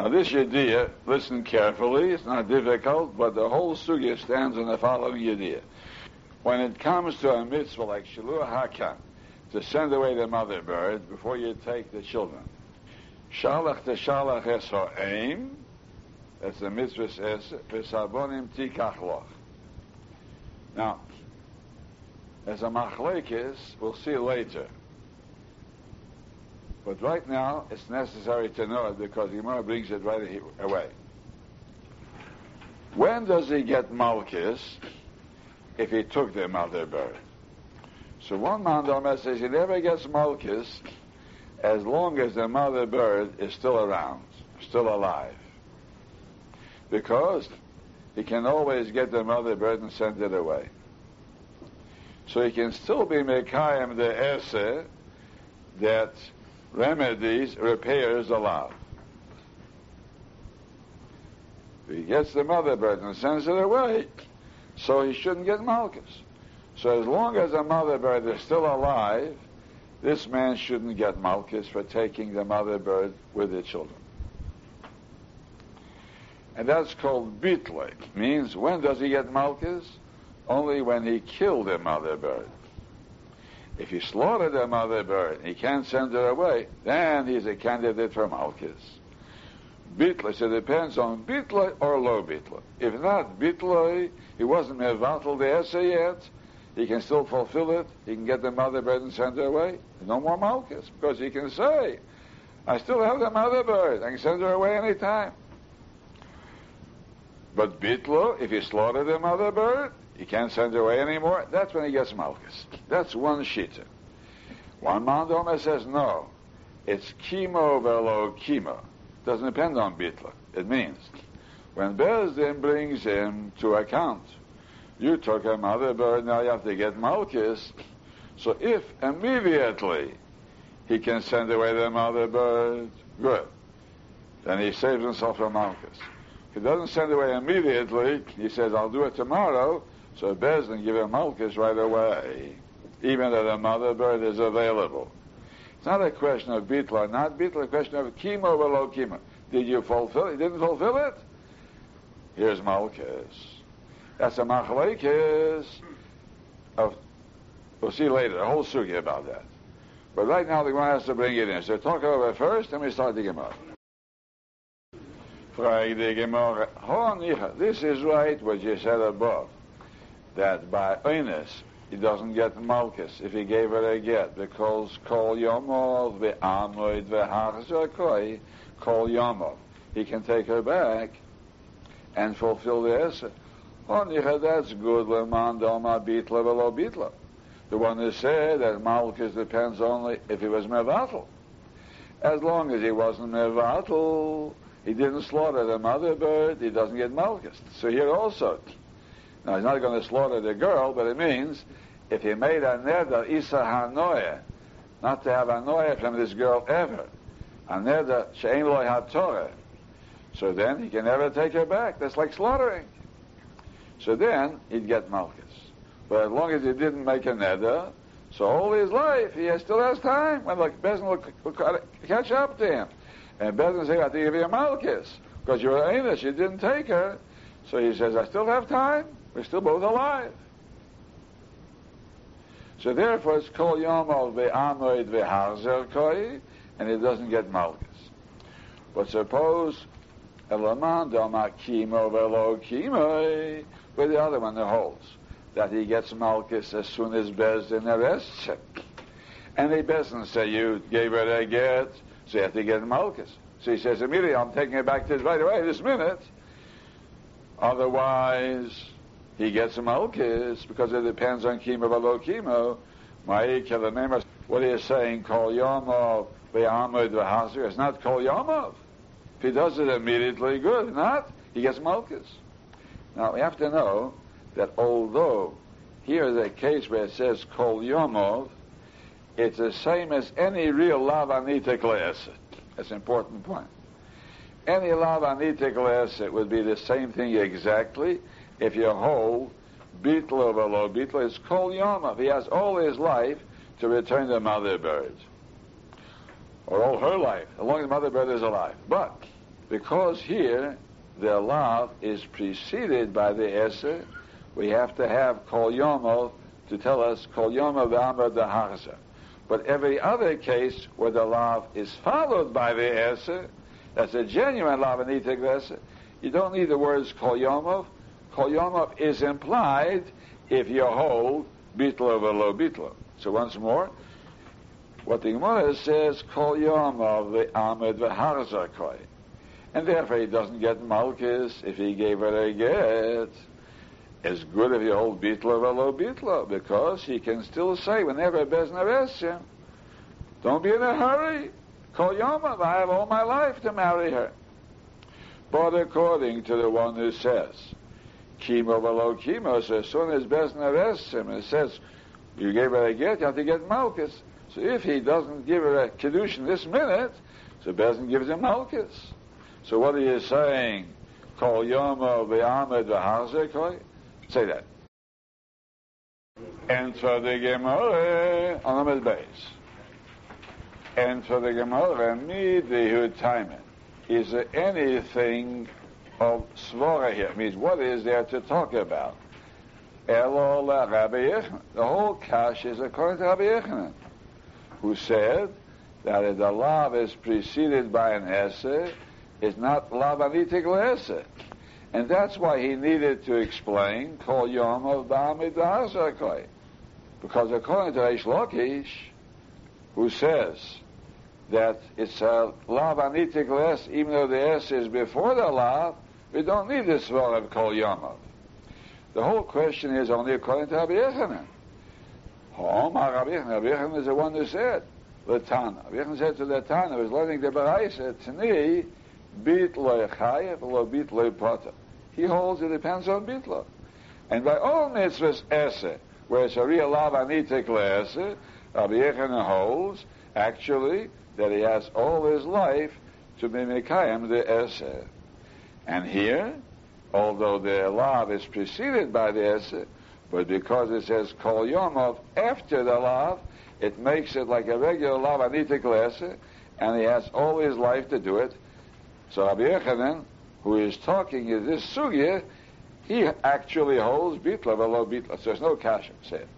Now this idea, listen carefully, it's not difficult, but the whole sugya stands on the following idea. When it comes to a mitzvah like Shiluah Hakam, to send away the mother bird before you take the children, Shalach to Shalach es aim, as the mitzvah says, V'sabonim tikach loch. Now, as a machlekes, we'll see later. But right now, it's necessary to know it because Gemara brings it right away. When does he get malchus if he took the mother bird? So one mandama says he never gets malchus as long as the mother bird is still around, still alive. Because he can always get the mother bird and send it away. So he can still be Mekayim the Ese that remedies, repairs allowed. He gets the mother bird and sends it away, so he shouldn't get Malchus. So as long as the mother bird is still alive, this man shouldn't get Malchus for taking the mother bird with the children. And that's called bitle. Means when does he get Malchus? Only when he killed the mother bird. If he slaughtered a mother bird, he can't send her away, then he's a candidate for Malchus. Bitla, so it depends on bitla or low bitla. If not bitla, he wasn't mevatel the essay yet, he can still fulfill it, he can get the mother bird and send her away. No more Malchus, because he can say, I still have the mother bird, I can send her away any time. But bitlo, if he slaughtered the mother bird, he can't send away anymore. That's when he gets Malchus. That's one shita. One Mandoma says no. It's chemo velo chemo. Doesn't depend on bitla. It means when Bezdin brings him to account, you took a mother bird, now you have to get Malchus. So if immediately he can send away the mother bird, good. Then he saves himself from Malchus. If he doesn't send away immediately, he says, I'll do it tomorrow, so Bezdin give him Malchus right away, even though the mother bird is available. It's not a question of bitla, not bitla, a question of chemo low chemo. Did you fulfill it? You didn't fulfill it? Here's Malchus. That's a machlekes of, we'll see later, a whole sugi about that. But right now the Gemara has to bring it in. So talk over it first, and we start the Gemara. This is right what you said above that by Oines he doesn't get Malchus if he gave her a get because Kol Yomov ve'amoid ve'hachzakoi Kol Yomov. He can take her back and fulfill the Esa. Onicha, that's good. Leman doma bitla velo bitla. The one who said that Malchus depends only if he was mevatel. As long as he wasn't mevatel, he didn't slaughter the mother bird, he doesn't get Malchus. So here also, now, he's not going to slaughter the girl, but it means if he made a neder isa hanoya, not to have a noya from this girl ever, a neder she'en loy hatorah, so then he can never take her back. That's like slaughtering. So then he'd get Malchus. But as long as he didn't make a neder, so all his life he still has time. When the Bezin will, will, catch up to him, and Bezin say, "I have to give you a Malchus because you're an Amish. You didn't take her." So he says, "I still have time." We're still both alive. So therefore, it's called Yomov ve'amoid ve'harzer koi, and it doesn't get malchus. But suppose elaman dama kimo velo kimo, where the other one holds that he gets malchus as soon as Bezdin arrests him. And the Bezdin say, you gave her a get, so you have to get malchus. So he says, immediately, I'm taking it back to right away, this minute. Otherwise, he gets a malchus because it depends on chemo below chemo. What he is saying, Kol Yomov Be'amud V'Hasir, it's not Kol Yomov. If he does it immediately, good. Not, he gets malchus. Now, we have to know that although here is a case where it says Kol Yomov, it's the same as any real Lavanita class. That's an important point. Any Lavanita class, it would be the same thing exactly, if you hold Bitla below beetle. it's Kol Yoma. He has all his life to return the mother bird. Or all her life, as long as the mother bird is alive. But because here the lav is preceded by the eser, we have to have kol yomo to tell us kol yomo v'amar dehachza. But every other case where the lav is followed by the eser, that's a genuine lav and eser, you don't need the words kol yomov. Kol yomov is implied if you hold bitlo velo bitlo. So once more, what the Gemara says, kol yomov the amid v'harzakoi. And therefore he doesn't get malchus if he gave her a get. It's good if you hold bitlo velo bitlo, because he can still say whenever Bezna asks don't be in a hurry. Kol yomov, I have all my life to marry her. But according to the one who says, chemo below chemo, so as soon as Besna arrests him and says, you gave her a get, you have to get Malchus. So if he doesn't give her a Kedushin this minute, so Besna gives him Malchus. So what are you saying? Call Yoma Be'amed V'Hazekoi? Say that. For the Gemara, on the base. And for the Gemara, need the Hutaimen is there anything of svara here? It means what is there to talk about? The whole kash is according to Rabbi Yochanan, who said that if the lav is preceded by an esse, it's not lav anitik esse. And that's why he needed to explain kol yom of ba'amid Because according to Reish Lakish, who says that it's a lav anitik les, even though the s is before the lav, we don't need this of kol yamav. The whole question is only according to Rabbi Yochanan. My Rabbi Yochanan. Rabbi Yochanan is the one who said, Latana. Rabbi Yochanan said to the Tana, was learning the Baraisa, Tani, bit lo chayev, lo bit lo pata. He holds it depends on bitla. And by all mitzvahs esse, where it's a real lav anitik le'esse, Rabbi Yochanan holds, actually, that he has all his life to be Mekayim the Eser. And here, although the lav is preceded by the Eseh, but because it says Kol Yomov after the lav, it makes it like a regular lav anitik Eseh, and he has all his life to do it. So Rabbi Yochanan, who is talking in this sugya, he actually holds bitla below bitla. So there's no kasha, say it.